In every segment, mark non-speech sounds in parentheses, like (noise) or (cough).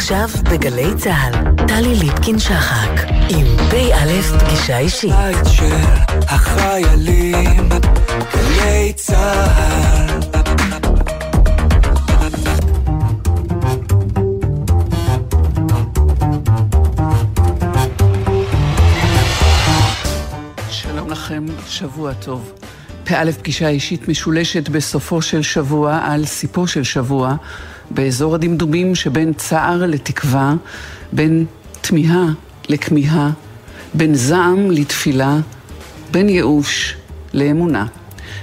עכשיו בגלי צה"ל, טלי ליפקין-שחק, עם פ"א פגישה אישית. בית של החיילים, גלי צה"ל. שלום לכם, שבוע טוב. פ"א פגישה אישית משולשת בסופו של שבוע על סיפו של שבוע, באזור הדמדומים שבין צער לתקווה, בין תמיהה לכמיהה, בין זעם לתפילה, בין ייאוש לאמונה.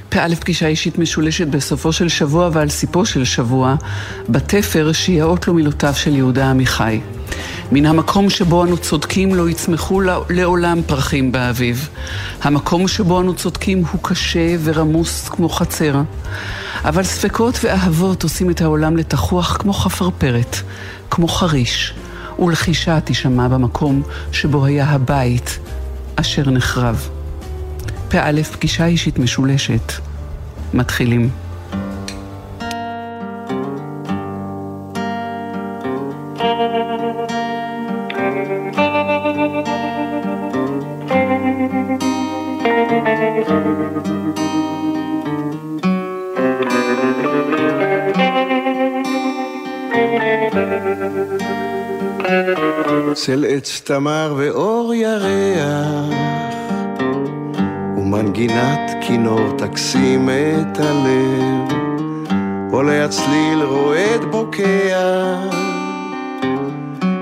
פ"א פגישה אישית משולשת בסופו של שבוע ועל סיפו של שבוע, בתפר שיאות לו מילותיו של יהודה עמיחי. מן המקום שבו אנו צודקים לא יצמחו לעולם פרחים באביב. המקום שבו אנו צודקים הוא קשה ורמוס כמו חצר. אבל ספקות ואהבות עושים את העולם לתחוח כמו חפרפרת, כמו חריש, ולחישה תישמע במקום שבו היה הבית אשר נחרב. פ"א פגישה אישית משולשת. מתחילים. צל עץ תמר ואור ירח ומנגינת כינור תקסים את הלב. עולה הצליל רועד בוקע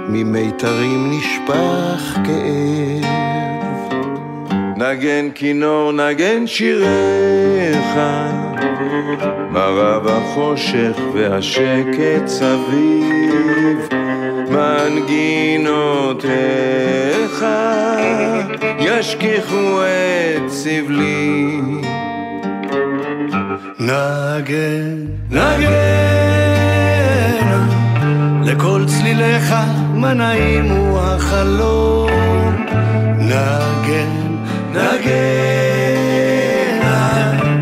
ממיתרים נשפך כאב. נגן כינור נגן שיריך מרב החושך והשקט סביב מנגינותיך ישכיחו את סבלי. נגן, נגן, לכל צליליך מה נעים הוא החלום. נגן, נגן,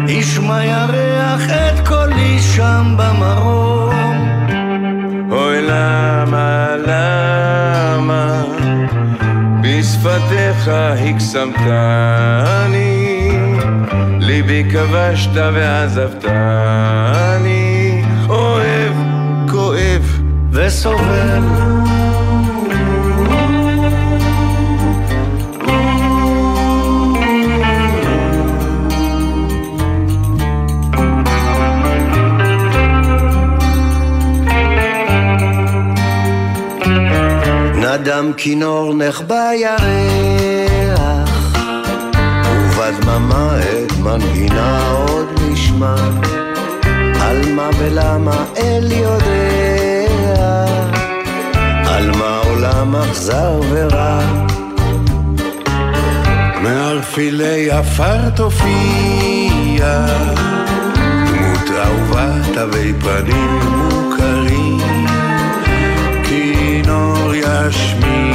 ישמע ירח את קולי שם במרום. אוי למה, בשפתיך הקסמתני, ליבי כבשת ועזבתני, אוהב, כואב וסובל. נדם כינור נחבא ירח, ובדממה את מנגינה עוד נשמע, על מה ולמה אל יודע, על מה עולם אכזר ורע. מערפילי עפר תופיע, דמות אהובה תווי פנים כינור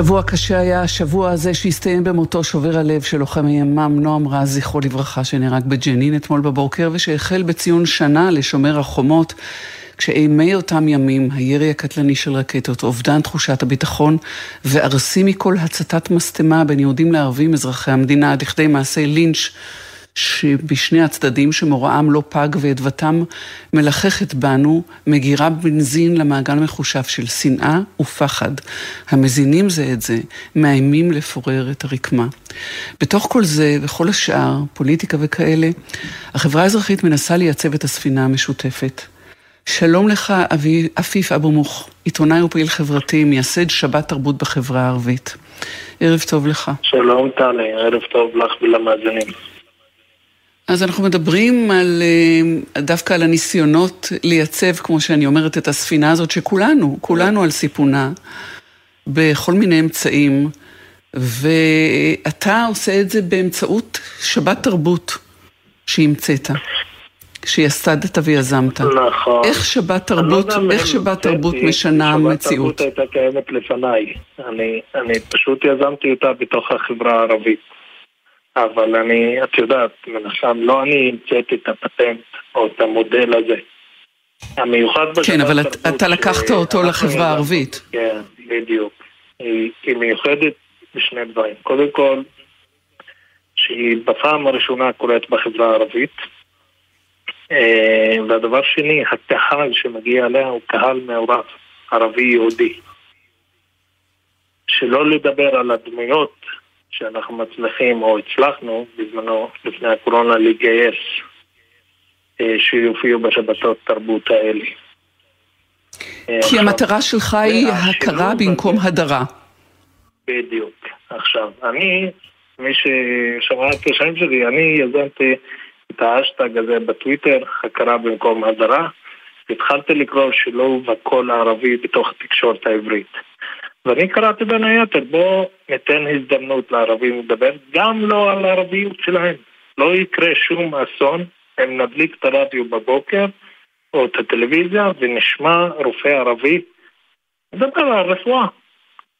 שבוע קשה היה השבוע הזה שהסתיים במותו שובר הלב של לוחם הימ"מ נועם רז, זכרו לברכה, שנהרג בג'נין אתמול בבוקר, ושהחל בציון שנה לשומר החומות. כשאימי אותם ימים, הירי הקטלני של רקטות, אובדן תחושת הביטחון וארסי מכל הצתת משטמה בין יהודים לערבים אזרחי המדינה עד לכדי מעשי לינץ' שבשני הצדדים שמוראם לא פג ואדוותם מלחכת בנו, מגירה בנזין למעגל מחושב של שנאה ופחד, המזינים זה את זה, מאיימים לפורר את הרקמה. בתוך כל זה וכל השאר, פוליטיקה וכאלה, החברה האזרחית מנסה לייצב את הספינה המשותפת. שלום לך, אבי, עפיף אבו מוך, עיתונאי ופעיל חברתי, מייסד שבת תרבות בחברה הערבית. ערב טוב לך. שלום טלי, ערב טוב לך ולמאזינים. אז אנחנו מדברים על, אה, דווקא על הניסיונות לייצב, כמו שאני אומרת, את הספינה הזאת, שכולנו, כולנו על סיפונה, בכל מיני אמצעים, ואתה עושה את זה באמצעות שבת תרבות שהמצאת. שיסדת ויזמת. נכון. איך שבת תרבות, לא איך שבת תרבות משנה מציאות? שבת תרבות הייתה קיימת לפניי. אני, אני פשוט יזמתי אותה בתוך החברה הערבית. אבל אני, את יודעת, מנחם, לא אני המצאתי את הפטנט או את המודל הזה. המיוחד בשבת כן, אבל אתה לקחת אותו לחברה הערבית. כן, בדיוק. היא, היא מיוחדת בשני דברים. קודם כל, שהיא בפעם הראשונה קורית בחברה הערבית. אה, והדבר שני, הקהל שמגיע אליה הוא קהל מעורב, ערבי-יהודי. שלא לדבר על הדמויות שאנחנו מצליחים או הצלחנו בזמנו, לפני הקורונה, לגייס אה, שיופיעו בשבתות תרבות האלה. אה, כי המטרה שלך היא הכרה במקום הדרה. בדיוק. עכשיו, אני, מי ששמע את השנים שלי, אני יזמתי את האשטג הזה בטוויטר, הכרה במקום הדרה, והתחלתי לקרוא שילוב הקול הערבי בתוך התקשורת העברית. ואני קראתי בין היתר, בואו ניתן הזדמנות לערבים לדבר, גם לא על הערביות שלהם. לא יקרה שום אסון אם נדליק את הרדיו בבוקר או את הטלוויזיה ונשמע רופא ערבי מדבר על רפואה.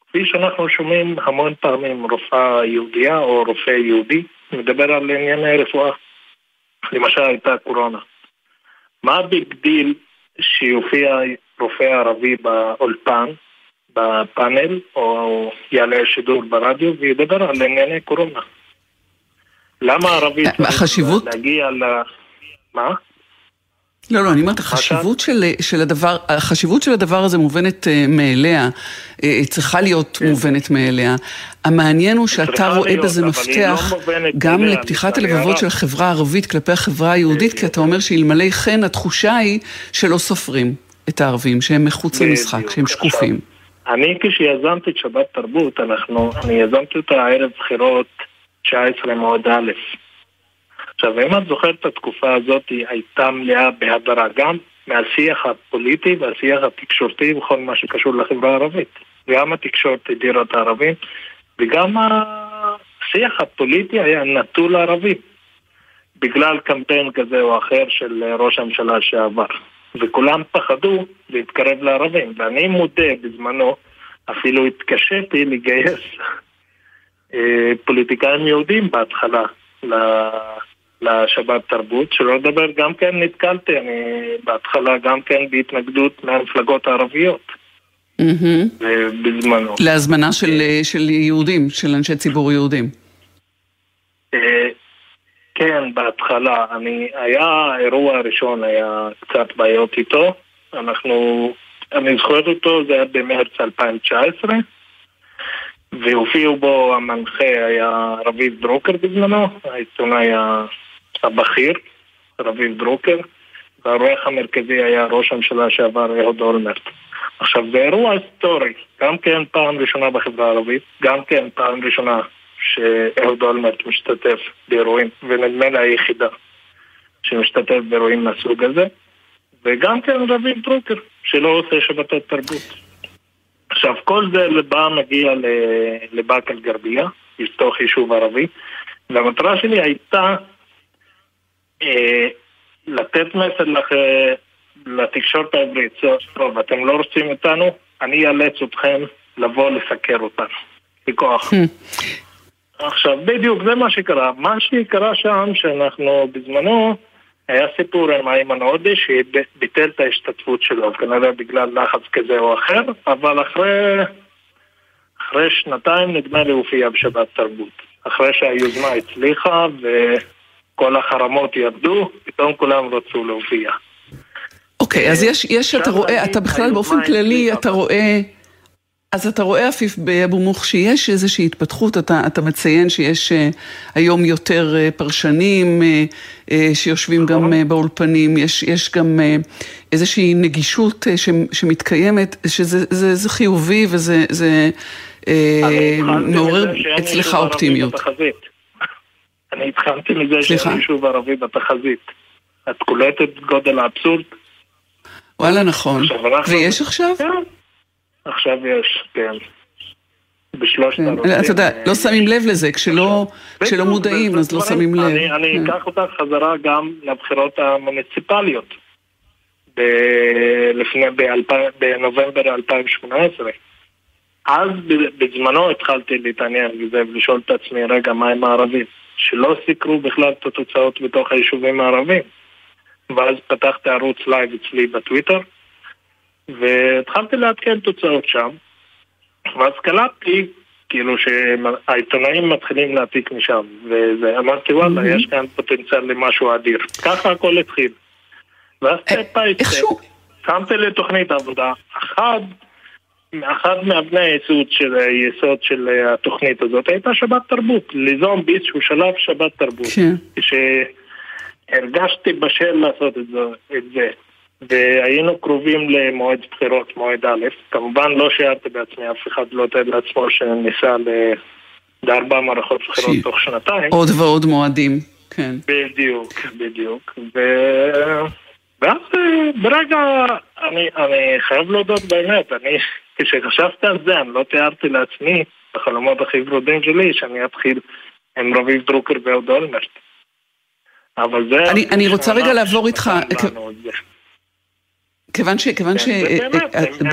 כפי שאנחנו שומעים המון פעמים רופאה יהודייה או רופא יהודי מדבר על ענייני רפואה. למשל הייתה קורונה. מה ה big deal שיופיע רופא ערבי באולפן בפאנל, או יעלה שידור ברדיו וידבר על ענייני קורונה. למה ערבי אה, צריך להגיע ל... מה? לא, לא, אני אומרת, החשיבות של, של הדבר, החשיבות של הדבר הזה מובנת uh, מאליה, uh, צריכה להיות כן. מובנת מאליה. המעניין הוא שאתה רואה להיות, בזה מפתח לא גם אליה, לפתיחת הלבבות של החברה הערבית כלפי החברה היהודית, כי אתה אומר שאלמלא כן התחושה היא שלא סופרים את הערבים, שהם מחוץ למשחק, שהם שקופים. אני כשיזמתי את שבת תרבות, אנחנו, אני יזמתי אותה ערב בחירות 19 מועד א'. עכשיו, אם את זוכרת את התקופה הזאת, היא הייתה מלאה בהדרה גם מהשיח הפוליטי והשיח התקשורתי וכל מה שקשור לחברה הערבית. גם התקשורת הדירה את הערבים, וגם השיח הפוליטי היה נטול ערבים, בגלל קמפיין כזה או אחר של ראש הממשלה שעבר. וכולם פחדו להתקרב לערבים. ואני מודה, בזמנו אפילו התקשיתי לגייס אה, פוליטיקאים יהודים בהתחלה לשבת תרבות, שלא לדבר, גם כן נתקלתי, אני בהתחלה גם כן בהתנגדות מהמפלגות הערביות. בזמנו. להזמנה של, אה, של יהודים, של אנשי ציבור יהודים. כן, בהתחלה. אני, היה, האירוע הראשון היה קצת בעיות איתו. אנחנו, אני זוכר אותו, זה היה במרץ 2019, והופיעו בו המנחה היה רביב דרוקר בזמנו, העיתונאי הבכיר, רביב דרוקר, והאורח המרכזי היה ראש הממשלה שעבר אהוד אולמרט. עכשיו, זה אירוע היסטורי, גם כן פעם ראשונה בחברה הערבית, גם כן פעם ראשונה שאהוד אולמרט משתתף באירועים, ונדמה לי היחידה שמשתתף באירועים מהסוג הזה, וגם כן רביב דרוקר, שלא עושה שבתות תרבות. עכשיו, כל זה בא מגיע לבאקה אל-גרבייה, בתוך יישוב ערבי, והמטרה שלי הייתה אה, לתת מסר לח... לתקשורת העברית, טוב, אתם לא רוצים אותנו, אני אאלץ אתכם לבוא לסקר אותנו. פיקוח. עכשיו, בדיוק, זה מה שקרה. מה שקרה שם, שאנחנו בזמנו, היה סיפור עם איימן עודה שביטל את ההשתתפות שלו, כנראה בגלל לחץ כזה או אחר, אבל אחרי, אחרי שנתיים נדמה לי הופיע בשבת תרבות. אחרי שהיוזמה הצליחה וכל החרמות ירדו, פתאום כולם רצו להופיע. אוקיי, אז יש, יש, אתה רואה, אתה בכלל באופן כללי, אתה רואה... אז אתה רואה, עפיף, באבו מוך, שיש איזושהי התפתחות, אתה, אתה מציין שיש uh, היום יותר uh, פרשנים uh, uh, שיושבים גם uh, באולפנים, יש, יש גם uh, איזושהי נגישות uh, שמתקיימת, שזה זה, זה חיובי וזה זה, uh, מעורר אצלך אופטימיות. (laughs) אני התחלתי מזה שאין יישוב ערבי בתחזית. את קולטת גודל האבסורד? וואלה, נכון. ויש עכשיו? כן. עכשיו יש, כן. בשלושת כן. אתה יודע, לא שמים לב לזה, כשלא מודעים אז לא שמים לב. אני כן. אקח אותך חזרה גם לבחירות המוניציפליות. לפני, בנובמבר 2018. אז בזמנו התחלתי להתעניין בזה ולשאול את עצמי, רגע, מה עם הערבים? שלא סיקרו בכלל את התוצאות בתוך היישובים הערבים. ואז פתחתי ערוץ live אצלי בטוויטר, והתחלתי לעדכן תוצאות שם, ואז קלטתי כאילו שהעיתונאים מתחילים להעתיק משם, ואמרתי וואלה, יש כאן פוטנציאל למשהו אדיר. ככה הכל התחיל. ואז step by step, שמתי לי תוכנית עבודה, אחד, אחד מאבני היסוד של היסוד של התוכנית הזאת הייתה שבת תרבות, ליזום באיזשהו שלב שבת תרבות. כן. שהרגשתי בשל לעשות את זה. את זה. והיינו קרובים למועד בחירות, מועד א', כמובן לא שיערתי בעצמי, אף אחד לא תאר לעצמו שניסה לארבע מערכות בחירות תוך שנתיים. עוד ועוד מועדים, כן. בדיוק, בדיוק. ו... ואז ברגע, אני, אני חייב להודות באמת, אני, כשחשבתי על זה, אני לא תיארתי לעצמי, בחלומות הכי ורודים שלי, שאני אתחיל עם רביב דרוקר ואהוד אולמרט. אבל זה... אני, אני רוצה רגע לעבור איתך... כיוון ש... כיוון ש...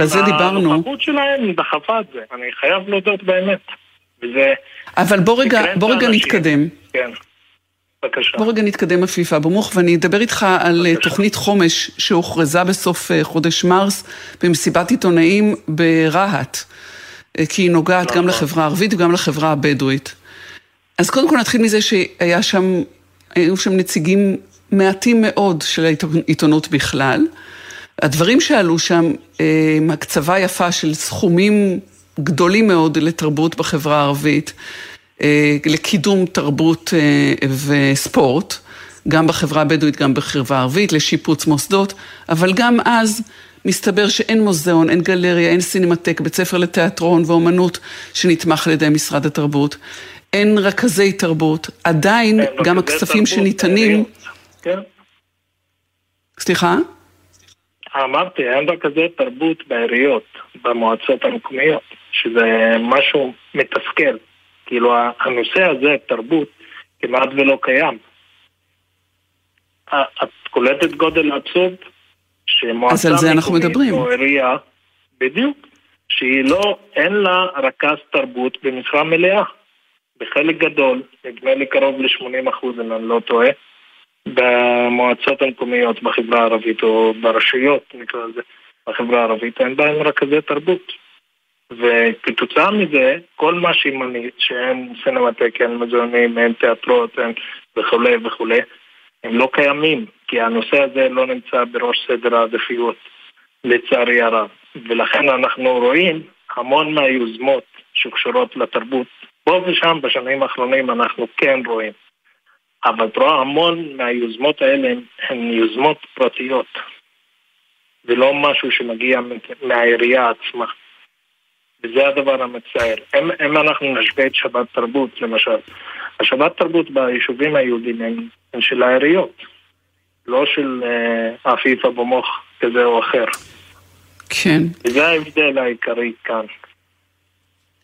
בזה דיברנו... הנוכחות שלהם דחפה את זה, אני חייב להודות באמת. וזה... אבל בוא רגע, בוא רגע נתקדם. כן. בבקשה. בוא רגע נתקדם עפיפה במוח, ואני אדבר איתך על בבקשה. תוכנית חומש שהוכרזה בסוף חודש מרס במסיבת עיתונאים ברהט, כי היא נוגעת גם לחברה הערבית וגם לחברה הבדואית. אז קודם כל נתחיל מזה שהיה שם, היו שם נציגים מעטים מאוד של העיתונות בכלל. הדברים שעלו שם, אה, הקצבה יפה של סכומים גדולים מאוד לתרבות בחברה הערבית, אה, לקידום תרבות אה, וספורט, גם בחברה הבדואית, גם בחברה הערבית, לשיפוץ מוסדות, אבל גם אז מסתבר שאין מוזיאון, אין גלריה, אין סינמטק, בית ספר לתיאטרון ואומנות שנתמך על ידי משרד התרבות, אין רכזי תרבות, עדיין גם הכספים שניתנים... כן. סליחה? אמרתי, אין כזה תרבות בעיריות, במועצות המקומיות, שזה משהו מתסכל. כאילו, הנושא הזה, תרבות, כמעט ולא קיים. את קולטת גודל האבסורד? שמועצה מקומית או עירייה, בדיוק, שהיא לא, אין לה רכז תרבות במשרה מלאה. בחלק גדול, נדמה לי קרוב ל-80 אחוז אם אני לא טועה, במועצות המקומיות בחברה הערבית, או ברשויות, נקרא לזה, בחברה הערבית, אין בהם רכזי תרבות. וכתוצאה מזה, כל מה שהיא מנית, שאין סינמטק, אין מזונים, אין תיאטרות, אין וכולי וכולי, הם לא קיימים, כי הנושא הזה לא נמצא בראש סדר העדיפויות, לצערי הרב. ולכן אנחנו רואים המון מהיוזמות שקשורות לתרבות. פה ושם בשנים האחרונים אנחנו כן רואים. אבל רואה המון מהיוזמות האלה הן יוזמות פרטיות, ולא משהו שמגיע מהעירייה עצמה. וזה הדבר המצער. אם, אם אנחנו נשווה את שבת תרבות, למשל, השבת תרבות ביישובים היהודים הם, הם של העיריות, לא של אה, עפיפה במוח כזה או אחר. כן. וזה ההבדל העיקרי כאן.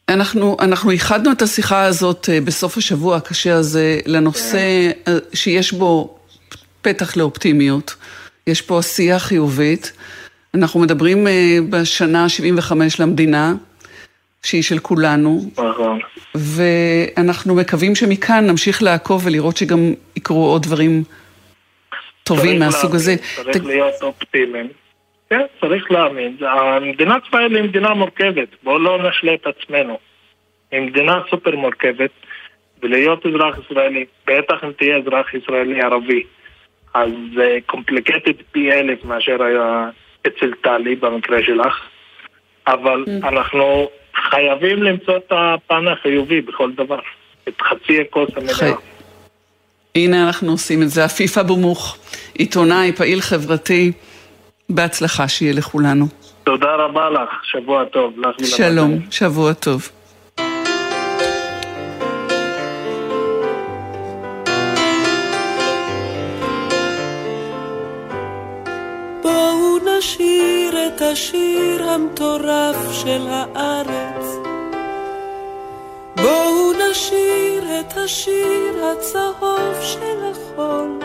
אנחנו, אנחנו ייחדנו את השיחה הזאת אה, בסוף השבוע הקשה הזה לנושא כן. אה, שיש בו פתח לאופטימיות. יש פה עשייה חיובית. אנחנו מדברים אה, בשנה ה-75 למדינה, שהיא של כולנו. נכון. ואנחנו מקווים שמכאן נמשיך לעקוב ולראות שגם יקרו עוד דברים טובים מהסוג הזה. צריך ת... להיות אופטימיים. כן, צריך להאמין. מדינת ישראל היא מדינה מורכבת, בואו לא נשלה את עצמנו. היא מדינה סופר מורכבת, ולהיות אזרח ישראלי, בטח אם תהיה אזרח ישראלי ערבי, אז זה uh, קומפליקטד פי אלף מאשר היה אצל טלי במקרה שלך, אבל mm. אנחנו חייבים למצוא את הפן החיובי בכל דבר, את חצי הכוס המלאה. הנה אנחנו עושים את זה. עפיף אבו מוך, עיתונאי, פעיל חברתי, בהצלחה שיהיה לכולנו. תודה רבה לך, שבוע טוב. לך שלום, שבוע טוב. נשיר את השיר המטורף של הארץ. בואו נשיר את השיר הצהוב של החול.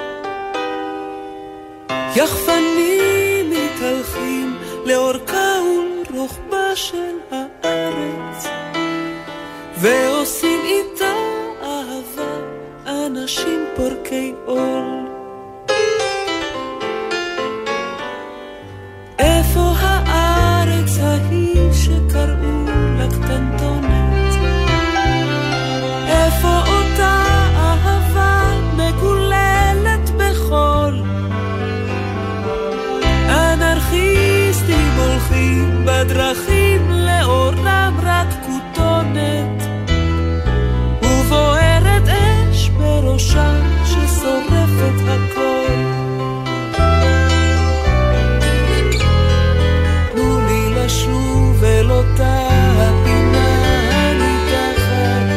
יחפנים מתהלכים לאורכה ולרוחבה של הארץ, ועושים איתה אהבה אנשים פורקי עול. בדרכים לאורם רק כותונת ובוערת אש בראשה ששורפת הכל. תנו לי לשוב אל אותה הפינה הנידחת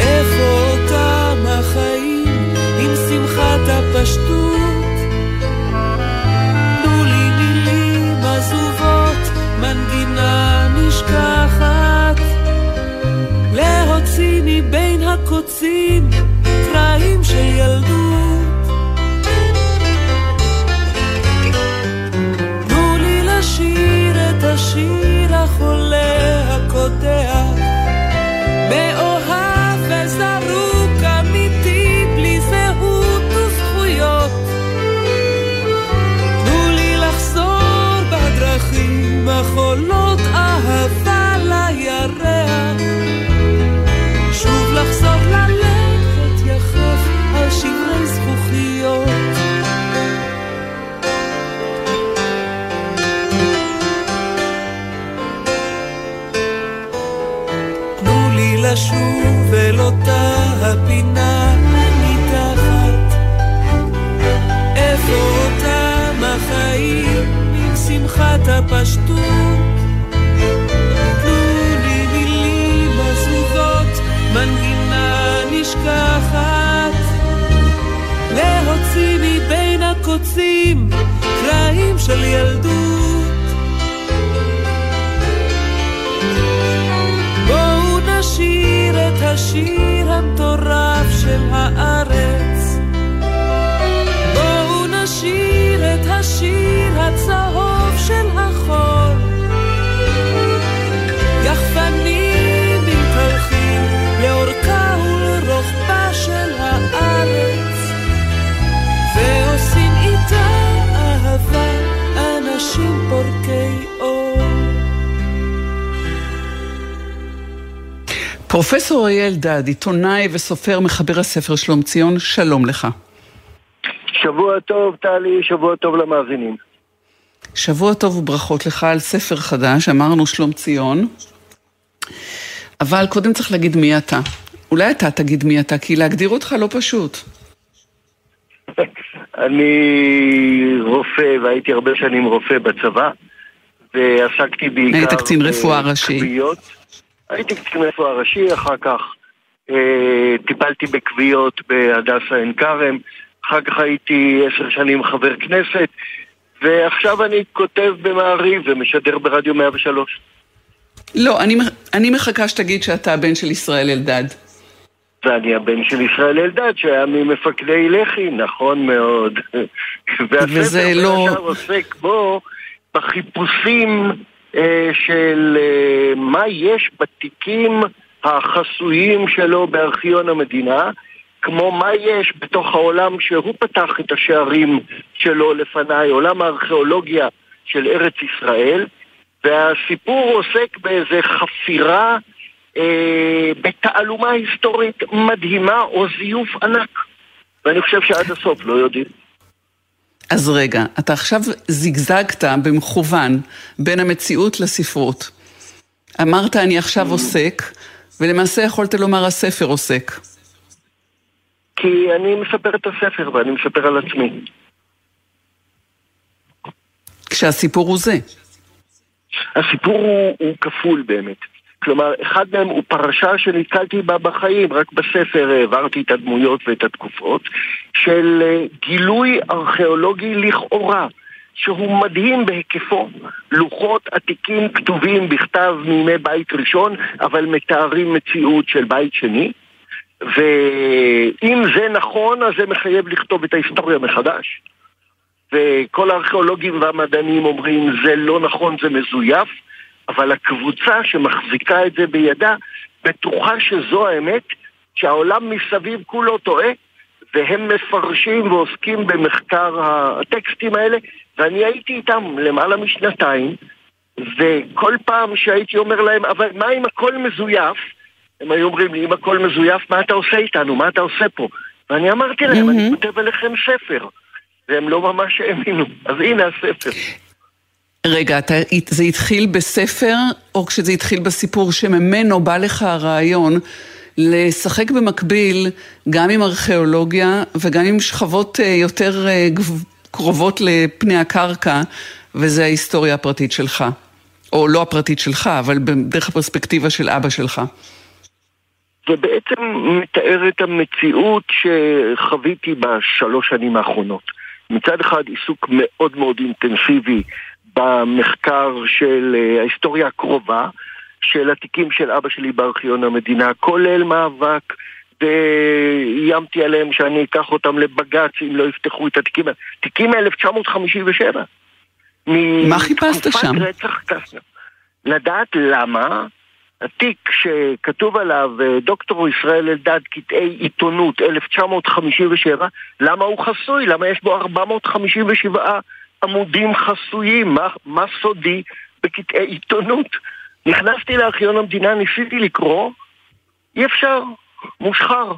איפה אותם החיים עם שמחת הפשטות שמחת הפשטות. מנגינה נשכחת, להוציא מבין הקוצים קרעים של ילדות. פרופסור אריאל אלדד, עיתונאי וסופר מחבר הספר שלום ציון, שלום לך. שבוע טוב, טלי, שבוע טוב למאזינים. שבוע טוב וברכות לך על ספר חדש, אמרנו שלום ציון. אבל קודם צריך להגיד מי אתה. אולי אתה תגיד מי אתה, כי להגדיר אותך לא פשוט. (laughs) אני רופא, והייתי הרבה שנים רופא בצבא, ועסקתי בעיקר... היית קצין רפואה ראשי. הייתי קצין רפואה ראשי, אחר כך אה, טיפלתי בכוויות בהדסה עין כרם, אחר כך הייתי עשר שנים חבר כנסת, ועכשיו אני כותב במעריב ומשדר ברדיו 103. לא, אני, אני מחכה שתגיד שאתה הבן של ישראל אלדד. ואני הבן של ישראל אלדד, שהיה ממפקדי לח"י, נכון מאוד. (laughs) וזה לא... והספר עוסק בו בחיפושים של אה, מה יש בתיקים החסויים שלו בארכיון המדינה, כמו מה יש בתוך העולם שהוא פתח את השערים שלו לפניי, עולם הארכיאולוגיה של ארץ ישראל, והסיפור עוסק באיזה חפירה אה, בתעלומה היסטורית מדהימה או זיוף ענק. ואני חושב שעד הסוף לא יודעים. אז רגע, אתה עכשיו זגזגת במכוון בין המציאות לספרות. אמרת אני עכשיו mm. עוסק, ולמעשה יכולת לומר הספר עוסק. כי אני מספר את הספר ואני מספר על עצמי. כשהסיפור הוא זה. הסיפור הוא, הוא כפול באמת. כלומר, אחד מהם הוא פרשה שנתקלתי בה בחיים, רק בספר העברתי את הדמויות ואת התקופות, של אה, גילוי ארכיאולוגי לכאורה, שהוא מדהים בהיקפו. לוחות עתיקים כתובים בכתב מימי בית ראשון, אבל מתארים מציאות של בית שני. ואם זה נכון, אז זה מחייב לכתוב את ההיסטוריה מחדש. וכל הארכיאולוגים והמדענים אומרים זה לא נכון, זה מזויף, אבל הקבוצה שמחזיקה את זה בידה בטוחה שזו האמת, שהעולם מסביב כולו טועה, והם מפרשים ועוסקים במחקר הטקסטים האלה, ואני הייתי איתם למעלה משנתיים, וכל פעם שהייתי אומר להם, אבל מה אם הכל מזויף? הם היו אומרים לי, אם הכל מזויף, מה אתה עושה איתנו? מה אתה עושה פה? ואני אמרתי להם, mm-hmm. אני כותב עליכם ספר. והם לא ממש האמינו. אז הנה הספר. רגע, אתה, זה התחיל בספר, או כשזה התחיל בסיפור שממנו בא לך הרעיון לשחק במקביל גם עם ארכיאולוגיה וגם עם שכבות אה, יותר אה, קרובות לפני הקרקע, וזה ההיסטוריה הפרטית שלך. או לא הפרטית שלך, אבל דרך הפרספקטיבה של אבא שלך. זה בעצם מתאר את המציאות שחוויתי בשלוש שנים האחרונות. מצד אחד עיסוק מאוד מאוד אינטנסיבי במחקר של אה, ההיסטוריה הקרובה של התיקים של אבא שלי בארכיון המדינה, כולל מאבק ואיימתי עליהם שאני אקח אותם לבג"ץ אם לא יפתחו את התיקים האלה. תיקים מ-1957. מה חיפשת שם? רצח קסנר. לדעת למה התיק שכתוב עליו אה, דוקטור ישראל אלדד, קטעי עיתונות 1957, למה הוא חסוי? למה יש בו 457 עמודים חסויים? מה, מה סודי בקטעי עיתונות? נכנסתי לארכיון המדינה, ניסיתי לקרוא, אי אפשר, מושחר.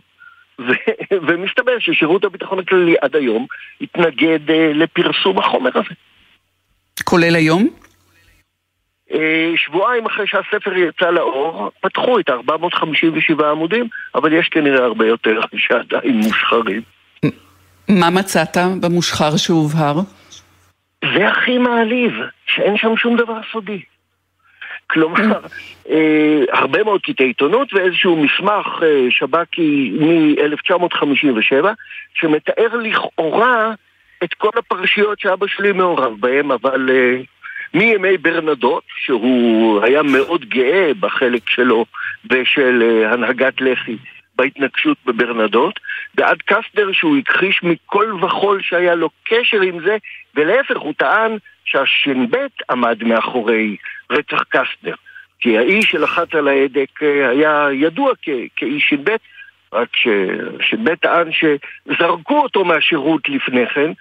ו- (laughs) ומסתבר ששירות הביטחון הכללי עד היום התנגד uh, לפרסום החומר הזה. כולל היום? אה, שבועיים אחרי שהספר יצא לאור, פתחו את 457 עמודים, אבל יש כנראה הרבה יותר (laughs) שעדיין מושחרים. מה מצאת במושחר שהובהר? זה הכי מעליב, שאין שם שום דבר סודי. כלומר, אה, הרבה מאוד קטעי עיתונות ואיזשהו מסמך אה, שב"כי מ-1957 שמתאר לכאורה את כל הפרשיות שאבא שלי מעורב בהם, אבל אה, מימי ברנדוט, שהוא היה מאוד גאה בחלק שלו ושל אה, הנהגת לח"י בהתנגשות בברנדוט, ועד קסטנר שהוא הכחיש מכל וכול שהיה לו קשר עם זה, ולהפך הוא טען שהש"ב עמד מאחורי רצח קסטנר. כי האיש שלחץ על ההדק אה, היה ידוע כאיש ש"ב, רק שש"ב טען שזרקו אותו מהשירות לפני כן,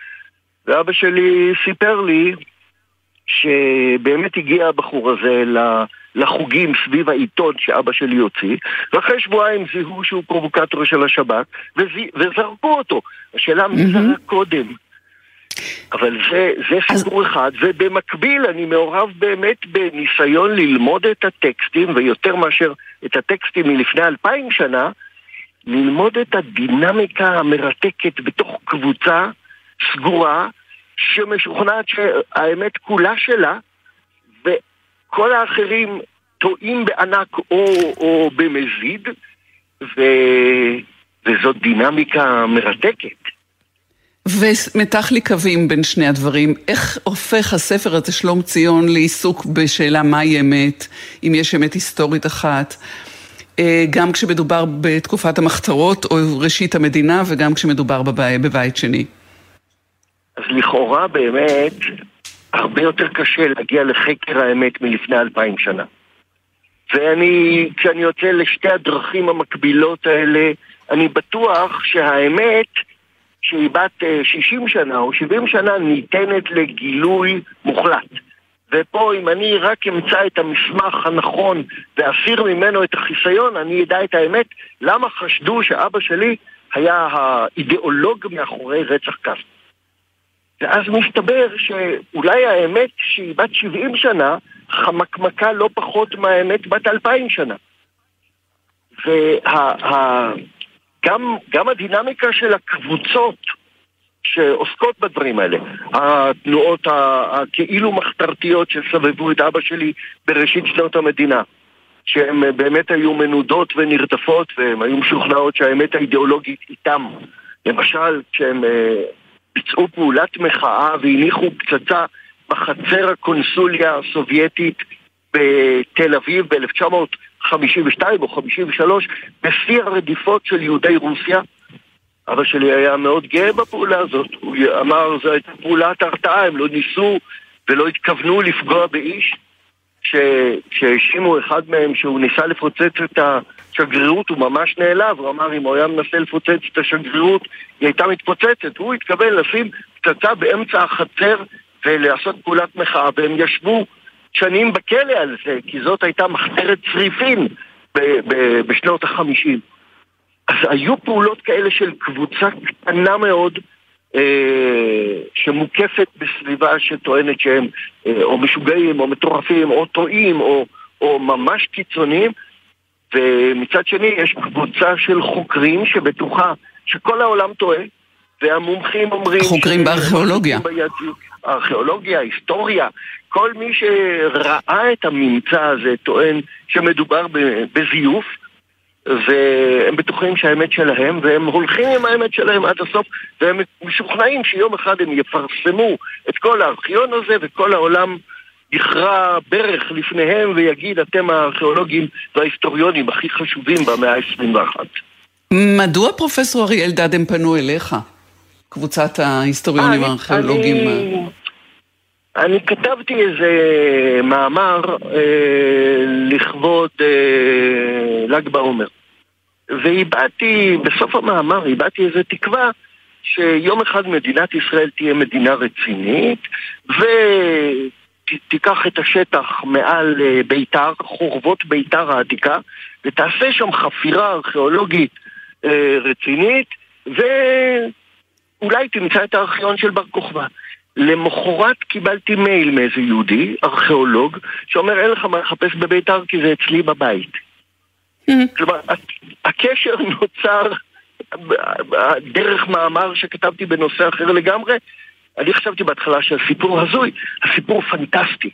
ואבא שלי סיפר לי שבאמת הגיע הבחור הזה לחוגים סביב העיתון שאבא שלי הוציא, ואחרי שבועיים זיהו שהוא פרובוקטור של השב"כ, וזרקו אותו. השאלה מי זרק קודם. אבל זה, זה סיפור אז... אחד, ובמקביל אני מעורב באמת בניסיון ללמוד את הטקסטים, ויותר מאשר את הטקסטים מלפני אלפיים שנה, ללמוד את הדינמיקה המרתקת בתוך קבוצה סגורה, שמשוכנעת שהאמת כולה שלה, וכל האחרים טועים בענק או, או במזיד, ו... וזאת דינמיקה מרתקת. ומתח לי קווים בין שני הדברים. איך הופך הספר הזה, שלום ציון, לעיסוק בשאלה מהי אמת, אם יש אמת היסטורית אחת, אה, גם כשמדובר בתקופת המחתרות או ראשית המדינה וגם כשמדובר בבית, שני? אז לכאורה באמת הרבה יותר קשה להגיע לחקר האמת מלפני אלפיים שנה. ואני, כשאני יוצא לשתי הדרכים המקבילות האלה, אני בטוח שהאמת שהיא בת 60 אה, שנה או 70 שנה ניתנת לגילוי מוחלט. ופה אם אני רק אמצא את המסמך הנכון ואסיר ממנו את החיסיון, אני אדע את האמת למה חשדו שאבא שלי היה האידיאולוג מאחורי רצח קסטו. ואז מסתבר שאולי האמת שהיא בת 70 שנה, חמקמקה לא פחות מהאמת בת 2,000 שנה. וגם וה, הדינמיקה של הקבוצות שעוסקות בדברים האלה, התנועות הכאילו מחתרתיות שסבבו את אבא שלי בראשית שנות המדינה, שהן באמת היו מנודות ונרדפות והן היו משוכנעות שהאמת האידיאולוגית איתם. למשל, כשהם אה, ביצעו פעולת מחאה והניחו פצצה בחצר הקונסוליה הסובייטית בתל אביב ב-1952 או 53 בשיא הרדיפות של יהודי רוסיה. אבא שלי היה מאוד גאה בפעולה הזאת. הוא אמר, זו הייתה פעולת הרתעה, הם לא ניסו ולא התכוונו לפגוע באיש. כשהאשימו אחד מהם שהוא ניסה לפוצץ את השגרירות, הוא ממש נעלב, הוא אמר אם הוא היה מנסה לפוצץ את השגרירות, היא הייתה מתפוצצת. הוא התכוון לשים פצצה באמצע החצר ולעשות פעולת מחאה, והם ישבו שנים בכלא על זה, כי זאת הייתה מחתרת צריפין בשנות החמישים. אז היו פעולות כאלה של קבוצה קטנה מאוד אה, שמוקפת בסביבה שטוענת שהם אה, או משוגעים או מטורפים או טועים או, או ממש קיצוניים ומצד שני יש קבוצה של חוקרים שבטוחה שכל העולם טועה והמומחים אומרים... חוקרים בארכיאולוגיה. ארכיאולוגיה, היסטוריה, כל מי שראה את הממצא הזה טוען שמדובר בזיוף והם בטוחים שהאמת שלהם, והם הולכים עם האמת שלהם עד הסוף, והם משוכנעים שיום אחד הם יפרסמו את כל הארכיון הזה, וכל העולם יכרע ברך לפניהם ויגיד, אתם הארכיאולוגים וההיסטוריונים הכי חשובים במאה ה-21. מדוע פרופסור אריאל אלדד הם פנו אליך? קבוצת ההיסטוריונים הארכיאולוגים? אני, אני כתבתי איזה מאמר אה, לכבוד אה, ל"ג בעומר. והבעתי, בסוף המאמר הבעתי איזה תקווה שיום אחד מדינת ישראל תהיה מדינה רצינית ותיקח את השטח מעל אה, ביתר, חורבות ביתר העתיקה ותעשה שם חפירה ארכיאולוגית אה, רצינית ואולי תמצא את הארכיון של בר כוכבא. למחרת קיבלתי מייל מאיזה יהודי, ארכיאולוג, שאומר אין לך מה לחפש בביתר כי זה אצלי בבית. Mm-hmm. כלומר, הקשר (laughs) נוצר דרך מאמר שכתבתי בנושא אחר לגמרי. אני חשבתי בהתחלה שהסיפור הזוי, הסיפור פנטסטי.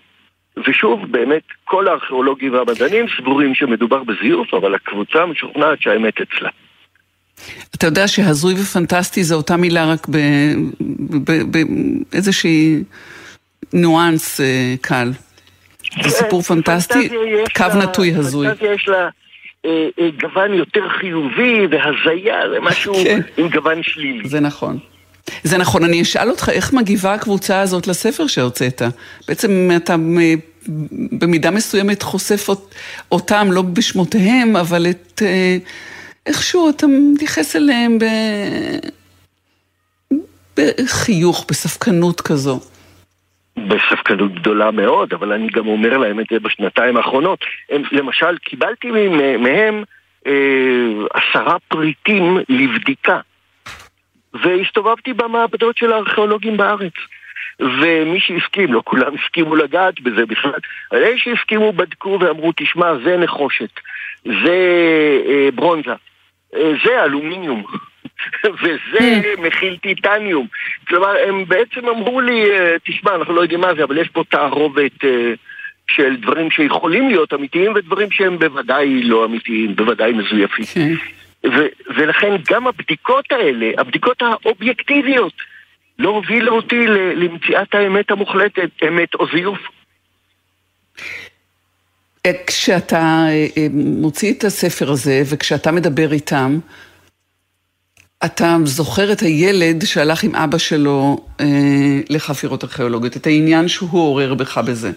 ושוב, באמת, כל הארכיאולוגים והמדענים סבורים שמדובר בזיוף, אבל הקבוצה משוכנעת שהאמת אצלה. אתה יודע שהזוי ופנטסטי זה אותה מילה רק באיזושהי ניואנס אה, קל. זה סיפור פנטסטי, קו נטוי הזוי. פנטזיה יש לה אה, אה, גוון יותר חיובי והזיה, זה משהו כן. עם גוון שלילי. זה נכון. זה נכון, אני אשאל אותך איך מגיבה הקבוצה הזאת לספר שהוצאת. בעצם אתה במידה מסוימת חושף אותם, לא בשמותיהם, אבל את... איכשהו אתה מתייחס אליהם ב... בחיוך, בספקנות כזו. בספקנות גדולה מאוד, אבל אני גם אומר להם את זה בשנתיים האחרונות. הם, למשל, קיבלתי מהם אה, עשרה פריטים לבדיקה, והסתובבתי במעבדות של הארכיאולוגים בארץ. ומי שהסכים, לא כולם הסכימו לגעת בזה בכלל, אבל אלה שהסכימו בדקו ואמרו, תשמע, זה נחושת, זה אה, ברונזה, אה, זה אלומיניום, (laughs) וזה hmm. מכיל טיטניום. כלומר, הם בעצם אמרו לי, אה, תשמע, אנחנו לא יודעים מה זה, אבל יש פה תערובת אה, של דברים שיכולים להיות אמיתיים ודברים שהם בוודאי לא אמיתיים, בוודאי מזויפים. כן. ולכן גם הבדיקות האלה, הבדיקות האובייקטיביות, לא הובילו אותי למציאת האמת המוחלטת, אמת או זיוף. כשאתה אה, אה, מוציא את הספר הזה וכשאתה מדבר איתם, אתה זוכר את הילד שהלך עם אבא שלו אה, לחפירות ארכיאולוגיות, את העניין שהוא עורר בך בזה.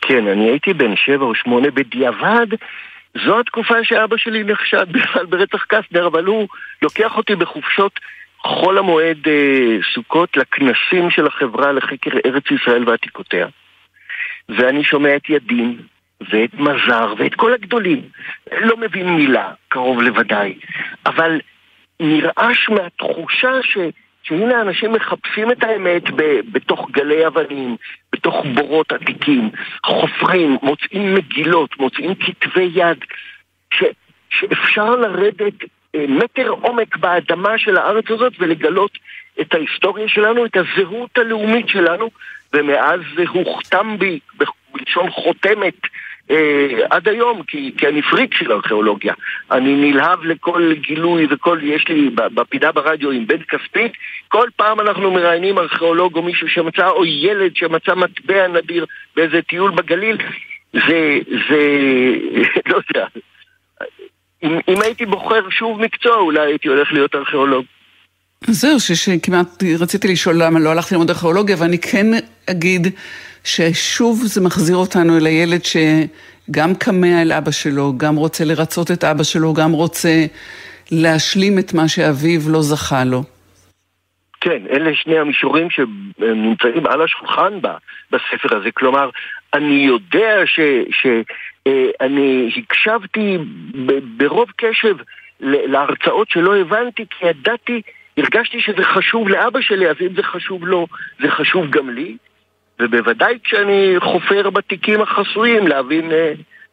כן, אני הייתי בן שבע או שמונה בדיעבד. זו התקופה שאבא שלי נחשד (laughs) בכלל ברצח קסטנר, אבל הוא לוקח אותי בחופשות חול המועד אה, סוכות לכנסים של החברה לחקר ארץ ישראל ועתיקותיה. ואני שומע את ידין, ואת מזר, ואת כל הגדולים. לא מבין מילה, קרוב לוודאי. אבל נרעש מהתחושה ש... שהנה אנשים מחפשים את האמת ב, בתוך גלי אבנים, בתוך בורות עתיקים, חופרים, מוצאים מגילות, מוצאים כתבי יד, ש, שאפשר לרדת אה, מטר עומק באדמה של הארץ הזאת ולגלות את ההיסטוריה שלנו, את הזהות הלאומית שלנו, ומאז זה הוכתם בי, בלשון חותמת, אה, עד היום, כי, כי אני פריק של ארכיאולוגיה. אני נלהב לכל גילוי וכל, יש לי בפינה ברדיו עם בן כספית, כל פעם אנחנו מראיינים ארכיאולוג או מישהו שמצא, או ילד שמצא מטבע נדיר באיזה טיול בגליל, זה, זה, (laughs) לא יודע. אם, אם הייתי בוחר שוב מקצוע, אולי הייתי הולך להיות ארכיאולוג. זהו, שכמעט רציתי לשאול למה לא הלכתי ללמוד ארכיאולוגיה, ואני כן אגיד ששוב זה מחזיר אותנו אל הילד שגם כמה אל אבא שלו, גם רוצה לרצות את אבא שלו, גם רוצה להשלים את מה שאביו לא זכה לו. כן, אלה שני המישורים שנמצאים על השולחן בספר הזה. כלומר, אני יודע שאני אה, הקשבתי ברוב קשב להרצאות שלא הבנתי, כי ידעתי, הרגשתי שזה חשוב לאבא שלי, אז אם זה חשוב לו, זה חשוב גם לי. ובוודאי כשאני חופר בתיקים החסויים להבין אה,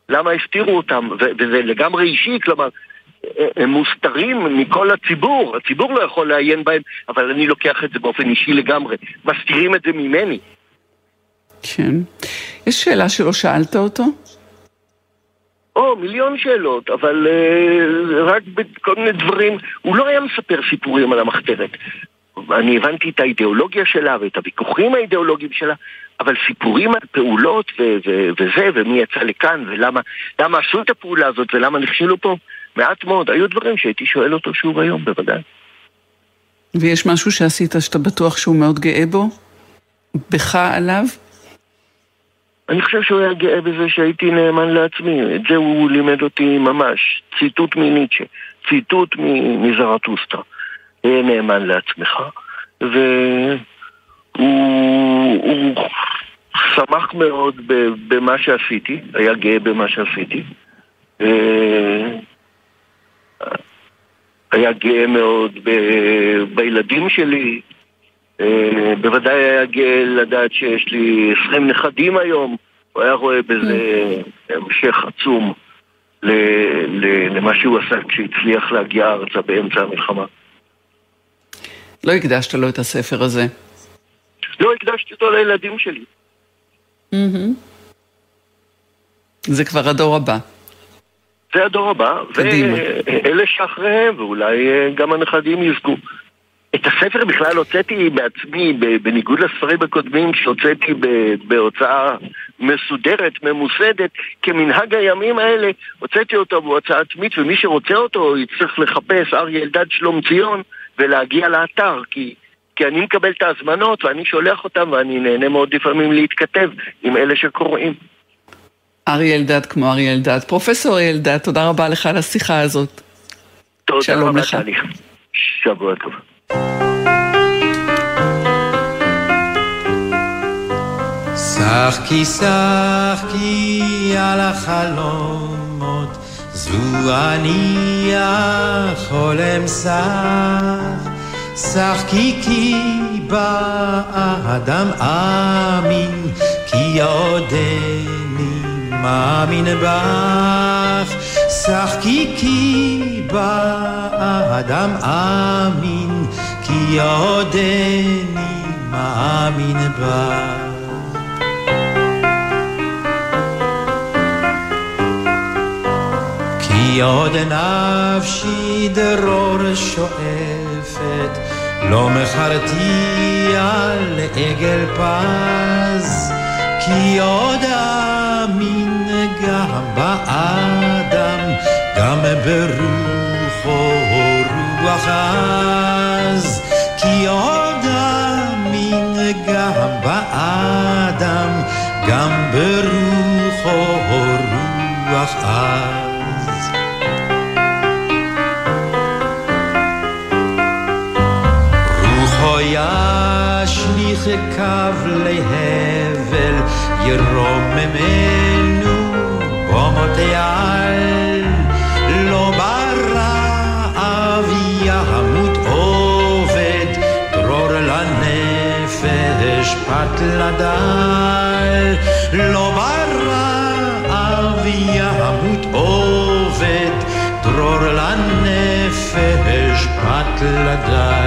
למה הסתירו אותם, וזה לגמרי אישי, כלומר, אה, הם מוסתרים מכל הציבור, הציבור לא יכול לעיין בהם, אבל אני לוקח את זה באופן אישי לגמרי, מסתירים את זה ממני. כן. יש שאלה שלא שאלת אותו? או, מיליון שאלות, אבל uh, רק בכל מיני דברים, הוא לא היה מספר סיפורים על המחתרת. אני הבנתי את האידיאולוגיה שלה ואת הוויכוחים האידיאולוגיים שלה, אבל סיפורים על פעולות ו- ו- וזה, ומי יצא לכאן, ולמה עשו את הפעולה הזאת, ולמה נכשלו פה, מעט מאוד. היו דברים שהייתי שואל אותו שוב היום, בוודאי. ויש משהו שעשית שאתה בטוח שהוא מאוד גאה בו? בך עליו? אני חושב שהוא היה גאה בזה שהייתי נאמן לעצמי. את זה הוא לימד אותי ממש. ציטוט מניטשה, ציטוט מזרטוסטרה. תהיה נאמן לעצמך. והוא שמח מאוד במה שעשיתי, היה גאה במה שעשיתי. היה גאה מאוד ב- בילדים שלי. אה, בוודאי היה גאה לדעת שיש לי 20 נכדים היום. הוא היה רואה בזה המשך עצום למה שהוא עשה כשהצליח להגיע ארצה באמצע המלחמה. לא הקדשת לו את הספר הזה. לא הקדשתי אותו לילדים שלי. זה כבר הדור הבא. זה הדור הבא, ואלה שאחריהם, ואולי אה, גם הנכדים יזכו. את הספר בכלל הוצאתי בעצמי, בניגוד לספרים הקודמים שהוצאתי בהוצאה מסודרת, ממוסדת, כמנהג הימים האלה, הוצאתי אותו בהוצאה עצמית, ומי שרוצה אותו יצטרך לחפש אריה אלדד שלום ציון, ולהגיע לאתר, כי, כי אני מקבל את ההזמנות ואני שולח אותם ואני נהנה מאוד לפעמים להתכתב עם אלה שקוראים. אריה אלדד כמו אריה אלדד. פרופסור אריה אלדד, תודה רבה לך על השיחה הזאת. תודה שלום רבה, לך. שבוע טוב. שחקי שחקי על החלומות זו אני החולם סך, שחקי כי באדם אמין, כי עודני מאמין בך. שחקי כי באדם אמין, כי עודני מאמין בך. כי עוד נפשי דרור שואפת, לא מכרתי על עגל פז, כי עוד אמין גם באדם, גם ברוחו רוח אז, כי עוד המין גם באדם, גם ברוחו רוח אז. ירוממנו במותי על, לא ברעב ימות עובד, דרור לנפש פת לדל, לא ברעב ימות עובד, דרור לנפש פת לדל.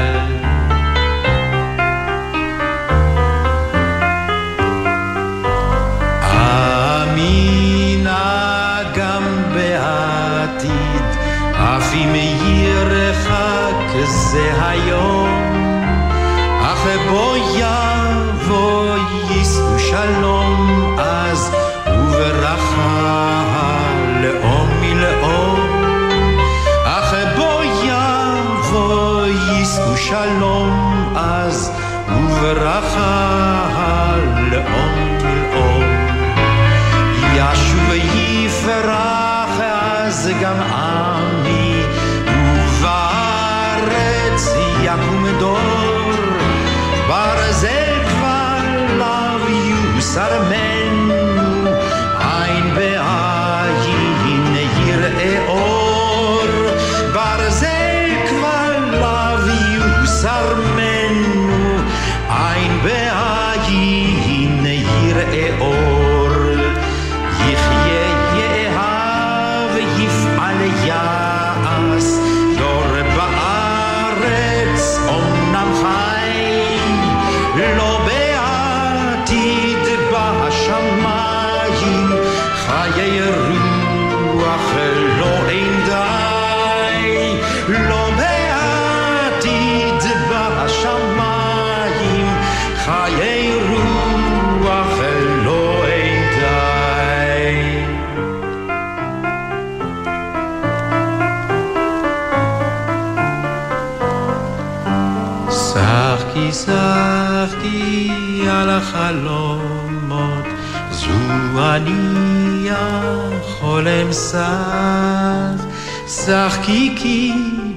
שח שחקי כי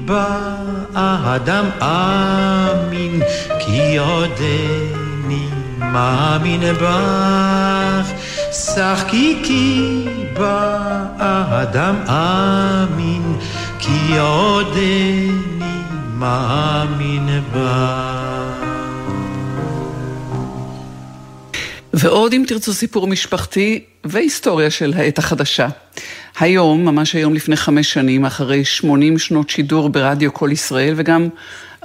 באדם אמין כי עודני מאמין בך שחקי כי באדם אמין כי עודני מאמין בך ועוד אם תרצו סיפור משפחתי והיסטוריה של העת החדשה. היום, ממש היום לפני חמש שנים, אחרי 80 שנות שידור ברדיו כל ישראל וגם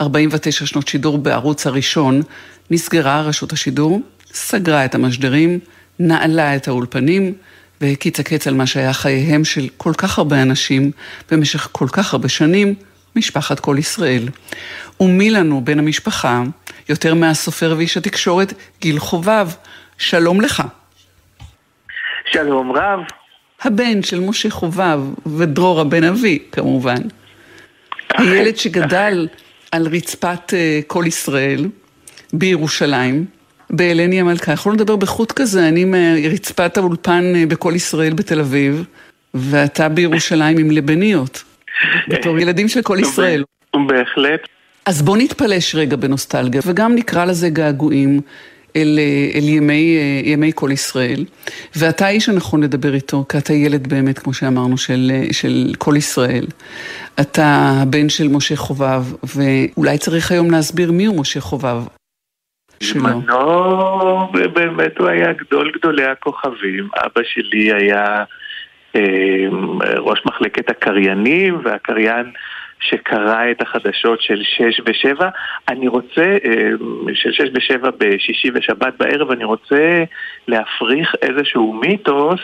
49 שנות שידור בערוץ הראשון, נסגרה רשות השידור, סגרה את המשדרים, נעלה את האולפנים והקיצה קץ על מה שהיה חייהם של כל כך הרבה אנשים במשך כל כך הרבה שנים, משפחת כל ישראל. ומי לנו בן המשפחה, יותר מהסופר ואיש התקשורת, גיל חובב. שלום לך. שלום רב. הבן של משה חובב ודרור הבן אבי, כמובן. הילד שגדל על רצפת uh, כל ישראל בירושלים, בהלני המלכה. יכולנו לדבר בחוט כזה, אני מרצפת האולפן uh, בכל ישראל בתל אביב, ואתה בירושלים עם לבניות, בתור ילדים של כל ישראל. בהחלט. אז בוא נתפלש רגע בנוסטלגיה, וגם נקרא לזה געגועים אל, אל ימי, ימי כל ישראל. ואתה האיש הנכון לדבר איתו, כי אתה ילד באמת, כמו שאמרנו, של, של כל ישראל. אתה הבן של משה חובב, ואולי צריך היום להסביר מיהו משה חובב. בזמנו, באמת הוא היה גדול גדולי הכוכבים. אבא שלי היה אה, ראש מחלקת הקריינים, והקריין... שקרא את החדשות של שש ושבע. אני רוצה, של שש ושבע בשישי ושבת בערב, אני רוצה להפריך איזשהו מיתוס.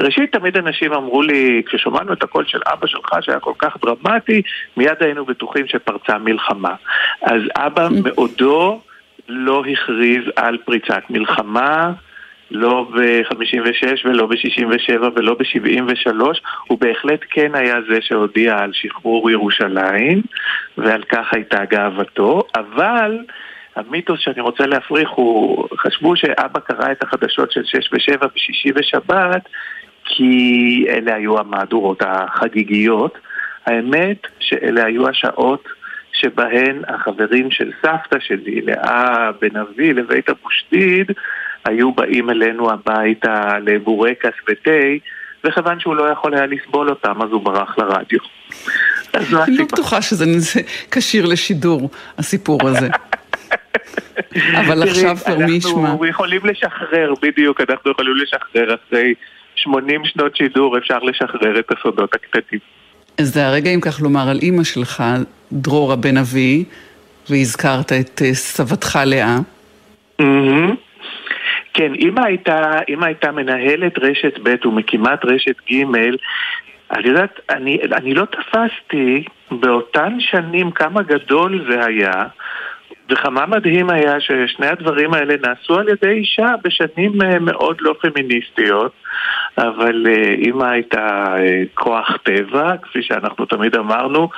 ראשית, תמיד אנשים אמרו לי, כששמענו את הקול של אבא שלך שהיה כל כך דרמטי, מיד היינו בטוחים שפרצה מלחמה. אז אבא (laughs) מעודו לא הכריז על פריצת מלחמה. לא ב-56 ולא ב-67 ולא ב-73, הוא בהחלט כן היה זה שהודיע על שחרור ירושלים, ועל כך הייתה גאוותו, אבל המיתוס שאני רוצה להפריך הוא, חשבו שאבא קרא את החדשות של 6 ו-7 בשישי ושבת, כי אלה היו המהדורות החגיגיות. האמת שאלה היו השעות שבהן החברים של סבתא שלי, לאה בן אבי, לבית אבושתיד, היו באים אלינו הביתה לבורקס ותה, וכיוון שהוא לא יכול היה לסבול אותם, אז הוא ברח לרדיו. אני לא בטוחה שזה כשיר לשידור, הסיפור הזה. (laughs) אבל עכשיו כבר מי ישמע. אנחנו יכולים לשחרר, בדיוק, אנחנו יכולים לשחרר אחרי 80 שנות שידור, אפשר לשחרר את הסודות הקטנים. אז זה הרגע, אם כך לומר, על אימא שלך, דרורה בן אבי, והזכרת את אה, סבתך לאה. כן, אימא הייתה, אימא הייתה מנהלת רשת ב' ומקימת רשת ג', את יודעת, אני, אני לא תפסתי באותן שנים כמה גדול זה היה, וכמה מדהים היה ששני הדברים האלה נעשו על ידי אישה בשנים אה, מאוד לא פמיניסטיות, אבל אה, אימא הייתה אה, כוח טבע, כפי שאנחנו תמיד אמרנו,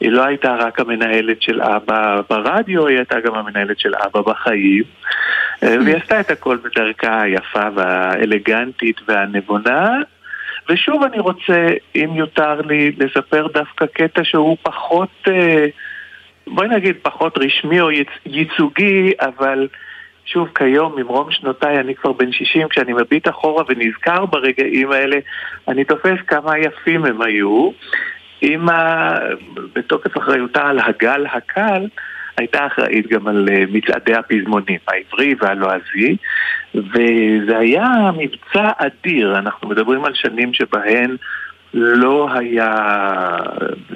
היא לא הייתה רק המנהלת של אבא ברדיו, היא הייתה גם המנהלת של אבא בחיים, והיא עשתה את הכל בדרכה היפה והאלגנטית והנבונה. ושוב אני רוצה, אם יותר לי, לספר דווקא קטע שהוא פחות... בואי נגיד פחות רשמי או ייצוגי, אבל שוב, כיום, ממרום שנותיי, אני כבר בן 60, כשאני מביט אחורה ונזכר ברגעים האלה, אני תופס כמה יפים הם היו. אמא, בתוקף אחריותה על הגל הקל, הייתה אחראית גם על אה, מצעדי הפזמונים, העברי והלועזי, וזה היה מבצע אדיר. אנחנו מדברים על שנים שבהן לא היה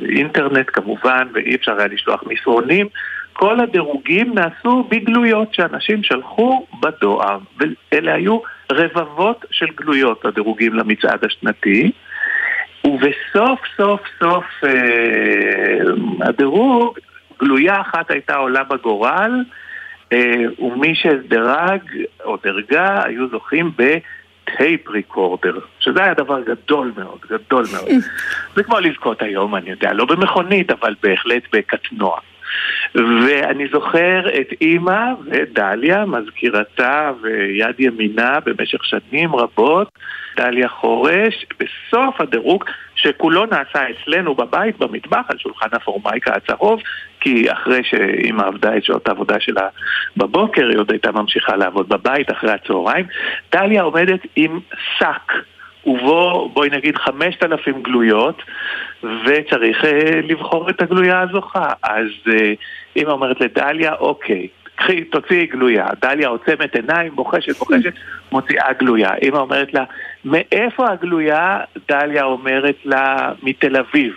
אינטרנט כמובן, ואי אפשר היה לשלוח מסרונים. כל הדירוגים נעשו בגלויות שאנשים שלחו בדואר, ואלה היו רבבות של גלויות, הדירוגים למצעד השנתי. ובסוף סוף סוף אה, הדירוג, גלויה אחת הייתה עולה בגורל, אה, ומי שדרג או דרגה היו זוכים ב... טייפ ריקורדר, שזה היה דבר גדול מאוד, גדול מאוד. (laughs) זה כמו לזכות היום, אני יודע, לא במכונית, אבל בהחלט בקטנוע. ואני זוכר את אימא ודליה, מזכירתה ויד ימינה במשך שנים רבות, דליה חורש, בסוף הדירוג, שכולו נעשה אצלנו בבית, במטבח, על שולחן הפורמייקה הצהוב, כי אחרי שאימא עבדה את שעות העבודה שלה בבוקר, היא עוד הייתה ממשיכה לעבוד בבית אחרי הצהריים, דליה עומדת עם שק. ובו, בואי נגיד, חמשת אלפים גלויות, וצריך אה, לבחור את הגלויה הזוכה. אז אה, אמא אומרת לדליה, אוקיי, קחי, תוציאי גלויה. דליה עוצמת עיניים, בוחשת, בוחשת, מוציאה גלויה. אמא אומרת לה, מאיפה הגלויה? דליה אומרת לה, מתל אביב.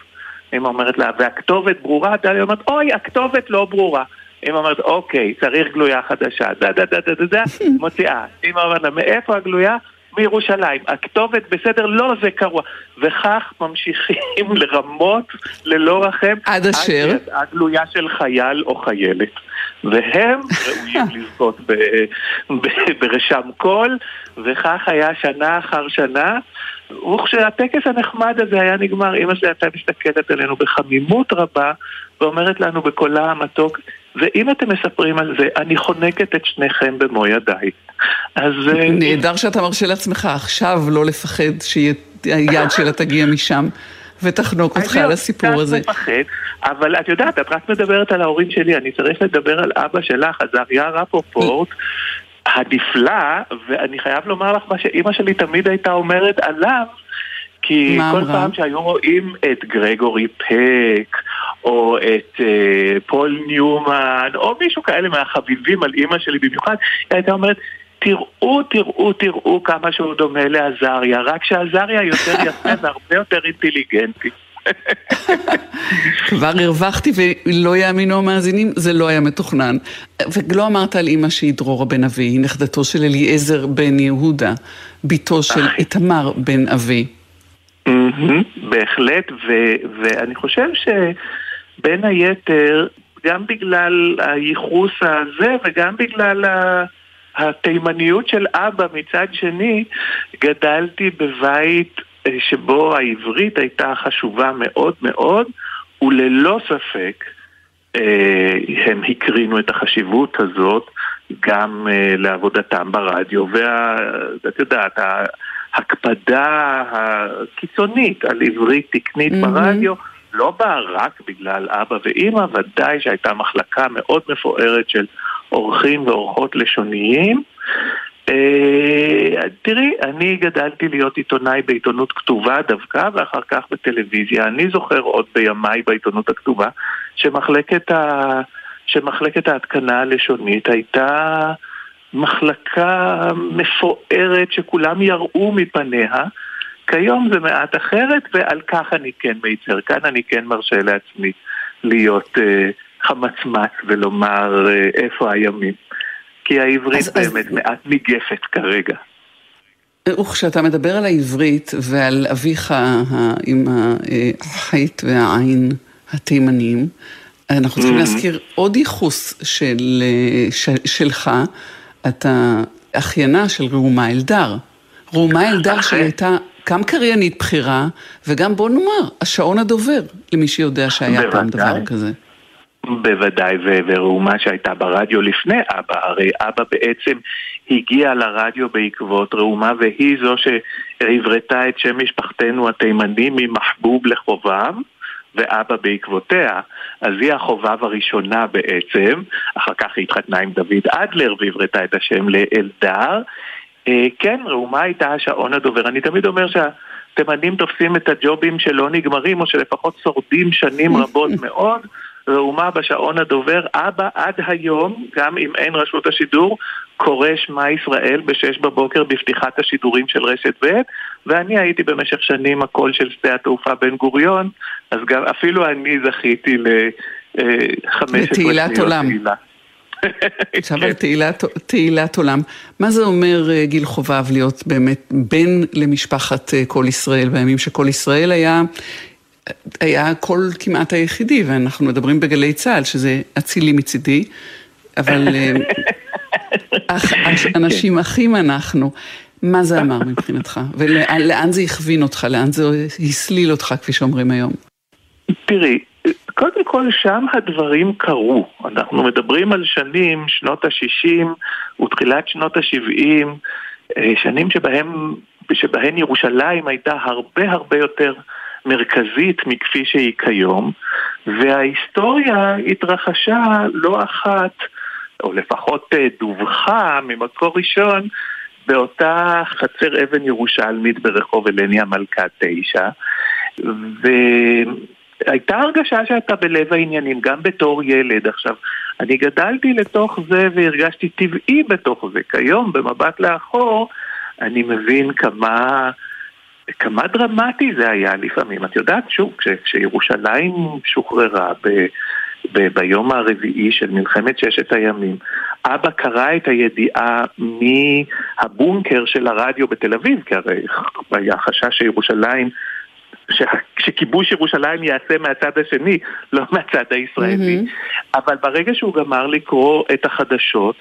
אמא אומרת לה, והכתובת ברורה? דליה אומרת, אוי, הכתובת לא ברורה. אמא אומרת, אוקיי, צריך גלויה חדשה. דה דה דה דה דה דה, מוציאה. אמא אומרת לה, מאיפה הגלויה? מירושלים. הכתובת בסדר, לא, זה קרוע. וכך ממשיכים (laughs) לרמות ללא רחם. עד אשר? עד הגלויה של חייל או חיילת. והם (laughs) ראויים לזכות ברשם קול, וכך היה שנה אחר שנה. וכשהטקס הנחמד הזה היה נגמר, אמא שלי הייתה מסתכלת עלינו בחמימות רבה, ואומרת לנו בקולה המתוק, ואם אתם מספרים על זה, אני חונקת את שניכם במו ידיי. אז... אה, נהדר שאתה מרשה לעצמך עכשיו לא לפחד שהיד שלה תגיע משם. ותחנוק אותך על הסיפור הזה. אני מפחד, אבל את יודעת, את רק מדברת על ההורים שלי, אני צריך לדבר על אבא שלך, עזריה רפופורט, הנפלא, ואני חייב לומר לך מה שאימא שלי תמיד הייתה אומרת עליו, כי כל אמרה? פעם שהיו רואים את גרגורי פק, או את uh, פול ניומן, או מישהו כאלה מהחביבים על אימא שלי במיוחד, היא הייתה אומרת, תראו, תראו, תראו כמה שהוא דומה לעזריה, רק שעזריה יותר יפה (laughs) והרבה יותר אינטליגנטי. כבר הרווחתי ולא יאמינו המאזינים, זה לא היה מתוכנן. ולא אמרת על אימא שהיא דרורה בן אבי, נכדתו של אליעזר בן יהודה, בתו של איתמר בן אבי. בהחלט, ואני חושב שבין היתר, גם בגלל הייחוס הזה וגם בגלל התימניות של אבא מצד שני, גדלתי בבית אה, שבו העברית הייתה חשובה מאוד מאוד, וללא ספק אה, הם הקרינו את החשיבות הזאת גם אה, לעבודתם ברדיו, ואת יודעת, ההקפדה הקיצונית על עברית תקנית mm-hmm. ברדיו לא באה רק בגלל אבא ואימא, ודאי שהייתה מחלקה מאוד מפוארת של אורחים ואורחות לשוניים. Uh, תראי, אני גדלתי להיות עיתונאי בעיתונות כתובה דווקא, ואחר כך בטלוויזיה. אני זוכר עוד בימיי בעיתונות הכתובה, שמחלקת, ה... שמחלקת ההתקנה הלשונית הייתה מחלקה מפוארת שכולם יראו מפניה. כיום זה מעט אחרת, ועל כך אני כן מיצר. כאן אני כן מרשה לעצמי להיות uh, חמצמץ ולומר uh, איפה הימים. כי העברית אז, באמת אז... מעט ניגפת כרגע. וכשאתה מדבר על העברית ועל אביך עם החית והעין התימנים, אנחנו צריכים mm-hmm. להזכיר עוד ייחוס של, של, שלך, אתה אחיינה של ראומה אלדר. ראומה אלדר שהייתה גם קריינית בכירה, וגם בוא נאמר, השעון הדובר, למי שיודע שהיה פעם דבר כזה. בוודאי, וראומה שהייתה ברדיו לפני אבא, הרי אבא בעצם הגיע לרדיו בעקבות ראומה והיא זו שהברתה את שם משפחתנו התימני ממחבוב לחובב ואבא בעקבותיה, אז היא החובב הראשונה בעצם, אחר כך היא התחתנה עם דוד אדלר והברתה את השם לאלדר. אה, כן, ראומה הייתה השעון הדובר. אני תמיד אומר שהתימנים תופסים את הג'ובים שלא נגמרים או שלפחות שורדים שנים (laughs) רבות מאוד. ראומה בשעון הדובר, אבא עד היום, גם אם אין רשות השידור, קורא שמע ישראל בשש בבוקר בפתיחת השידורים של רשת ב', ואני הייתי במשך שנים הקול של שדה התעופה בן גוריון, אז גם אפילו אני זכיתי לחמש לתהילת עולם. (laughs) עכשיו על תהילת, תהילת עולם. מה זה אומר אה, גיל חובב להיות באמת בן למשפחת אה, כל ישראל בימים שכל ישראל היה היה הקול כמעט היחידי, ואנחנו מדברים בגלי צה"ל, שזה אצילי מצידי, אבל אה, (laughs) אנשים אחים אנחנו. מה זה אמר מבחינתך? ולאן זה הכווין אותך? לאן זה הסליל אותך, כפי שאומרים היום? תראי, קודם כל שם הדברים קרו. אנחנו מדברים על שנים, שנות ה-60 ותחילת שנות ה-70, אה, שנים שבהם, שבהן ירושלים הייתה הרבה הרבה יותר מרכזית מכפי שהיא כיום, וההיסטוריה התרחשה לא אחת, או לפחות אה, דווחה ממקור ראשון, באותה חצר אבן ירושלמית ברחוב אלניה מלכה תשע, והייתה הרגשה שאתה בלב העניינים, גם בתור ילד. עכשיו, אני גדלתי לתוך זה והרגשתי טבעי בתוך זה. כיום, במבט לאחור, אני מבין כמה... כמה דרמטי זה היה לפעמים. את יודעת, שוב, כש, כשירושלים שוחררה ב, ב, ביום הרביעי של מלחמת ששת הימים, אבא קרא את הידיעה מהבונקר של הרדיו בתל אביב, כי הרי היה חשש שירושלים... שכיבוש ירושלים ייעשה מהצד השני, לא (laughs) מהצד הישראלי. Mm-hmm. אבל ברגע שהוא גמר לקרוא את החדשות,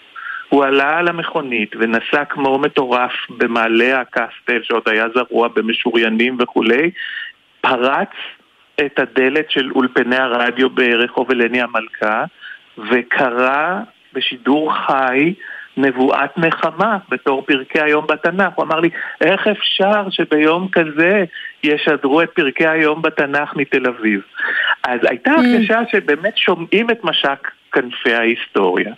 הוא עלה על המכונית ונסע כמו מטורף במעלה הקסטל שעוד היה זרוע במשוריינים וכולי, פרץ את הדלת של אולפני הרדיו ברחוב אלני המלכה וקרא בשידור חי נבואת נחמה בתור פרקי היום בתנ"ך. הוא אמר לי, איך אפשר שביום כזה ישדרו את פרקי היום בתנ"ך מתל אביב? אז הייתה mm. הרגשה שבאמת שומעים את משק כנפי ההיסטוריה.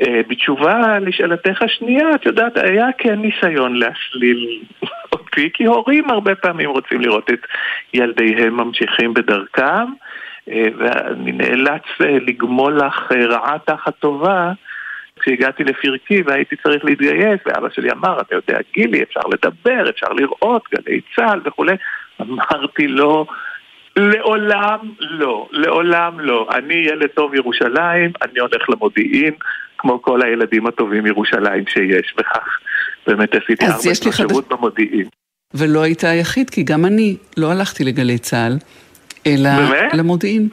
אה, בתשובה לשאלתך השנייה, את יודעת, היה כן ניסיון להסליל (laughs) אותי, כי הורים הרבה פעמים רוצים לראות את ילדיהם ממשיכים בדרכם, ואני נאלץ אה, לגמול לך רעה תחת טובה. כשהגעתי לפרקי והייתי צריך להתגייס, ואבא שלי אמר, אתה יודע, גילי, אפשר לדבר, אפשר לראות, גלי צה"ל וכולי. אמרתי לו, לעולם לא, לעולם לא. אני ילד טוב ירושלים, אני הולך למודיעין, כמו כל הילדים הטובים ירושלים שיש, וכך באמת עשיתי ארבע שנות שירות במודיעין. ולא היית היחיד, כי גם אני לא הלכתי לגלי צה"ל, אלא באמת? למודיעין.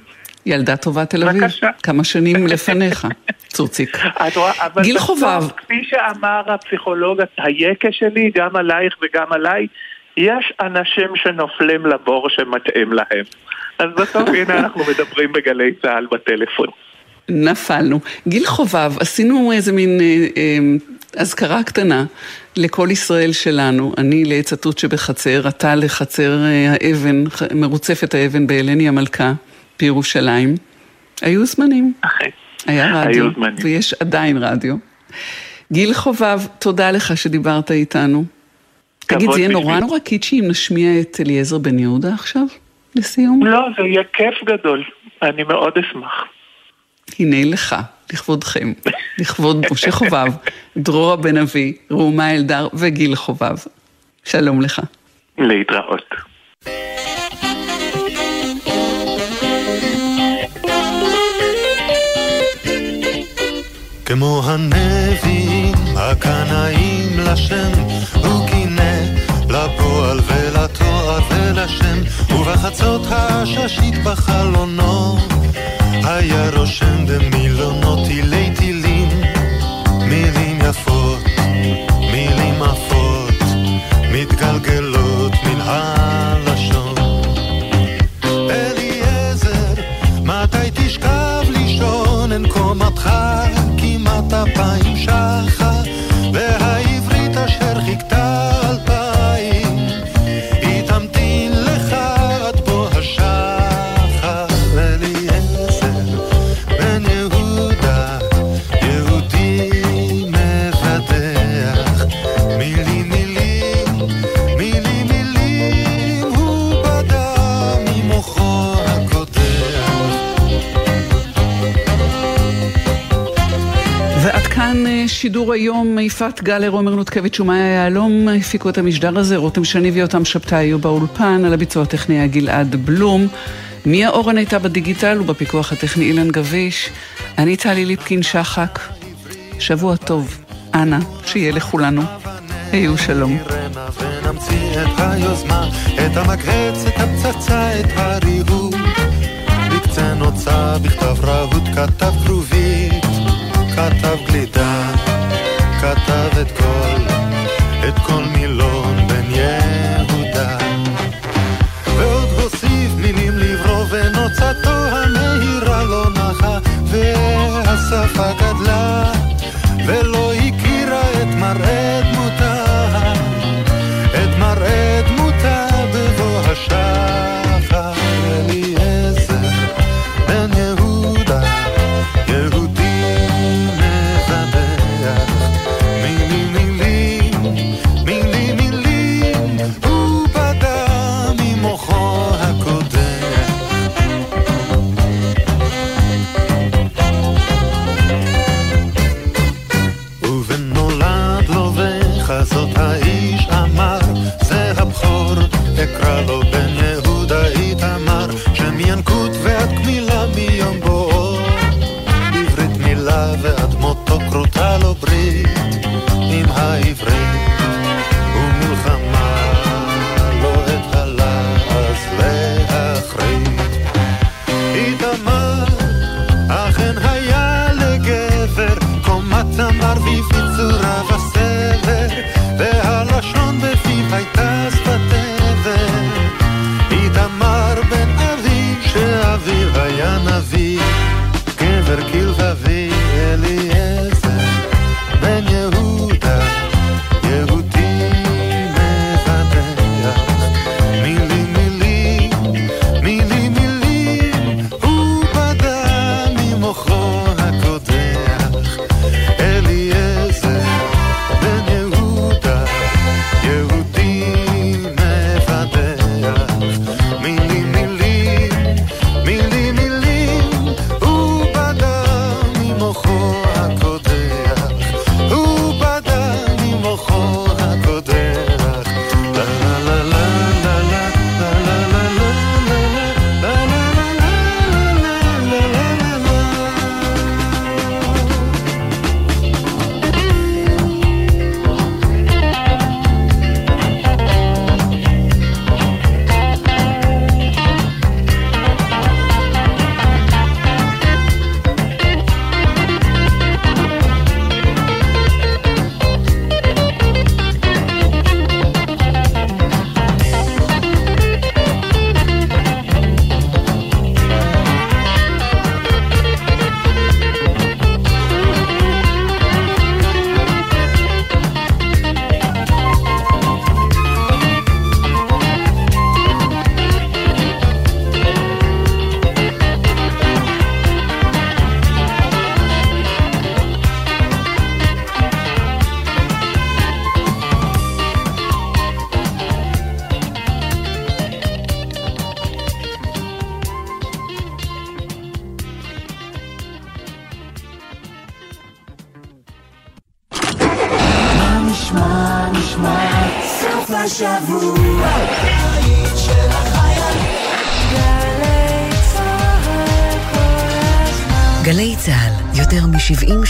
ילדה טובה תל אביב. בבקשה. כמה שנים לפניך, (laughs) צוציק. את רואה, אבל גיל בסוף, חובב. כפי שאמר הפסיכולוג היקה שלי, גם עלייך וגם עליי, יש אנשים שנופלים לבור שמתאים להם. אז בסוף (laughs) הנה אנחנו מדברים בגלי צה"ל בטלפון. נפלנו. גיל חובב, עשינו איזה מין אה, אה, אזכרה קטנה לכל ישראל שלנו. אני לעץ התות שבחצר, אתה לחצר אה, האבן, מרוצפת האבן בהלני המלכה בירושלים. היו זמנים. היה רדיו, היו זמנים. ויש עדיין רדיו. גיל חובב, תודה לך שדיברת איתנו. תגיד, זה יהיה. נורא נורא קיצ'י אם נשמיע את אליעזר בן יהודה עכשיו, לסיום? לא, זה יהיה כיף גדול. אני מאוד אשמח. הנה לך, לכבודכם, לכבוד משה חובב, דרורה בן אבי, ראומה אלדר וגיל חובב. שלום לך. להתראות. כמו הנביאים הקנאים לשם, הוא קינא לפועל ולתואר ולשם, ובחצות הששית בחלונו, היה רושם במילונות תילי תילים, מילים יפות, מילים עפות, יפעת גלר, עומר נותקביץ' ומאיה יהלום הפיקו את המשדר הזה, רותם שני ויותם שבתאי היו באולפן, על הביצוע הטכני היה גלעד בלום. מיה אורן הייתה בדיגיטל ובפיקוח הטכני אילן גביש. אני טלי ליפקין שחק. שבוע טוב. אנא, שיהיה לכולנו. היו שלום. ונמציא את בכתב רהוט, כתב כרובית, כתב גלידה, כתב את כל, את כל מילון בן יהודה. ועוד הוסיף מילים לברוא ונוצתו המהירה לא נחה, והשפה גדלה, ולא הכירה את מראה דמותה,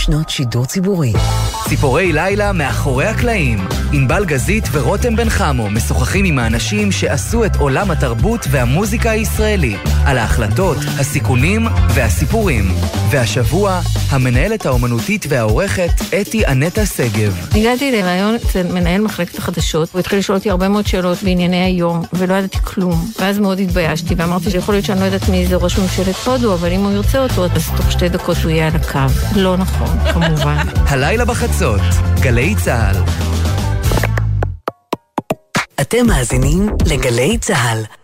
שנות שידור ציבורי. ציפורי לילה מאחורי הקלעים. ענבל גזית ורותם בן חמו משוחחים עם האנשים שעשו את עולם התרבות והמוזיקה הישראלי, על ההחלטות, הסיכונים והסיפורים. והשבוע, המנהלת האומנותית והעורכת אתי אנטה שגב. הגעתי לראיון אצל מנהל מחלקת החדשות, הוא התחיל לשאול אותי הרבה מאוד שאלות בענייני היום, ולא ידעתי כלום. ואז מאוד התביישתי, ואמרתי שיכול להיות שאני לא יודעת מי זה ראש ממשלת הודו, אבל אם הוא ירצה אותו, אז תוך שתי דקות הוא יהיה על הקו. לא נכון, (laughs) כמובן. הלילה בחצות, גלי צה"ל. אתם מאזינים לגלי צה"ל.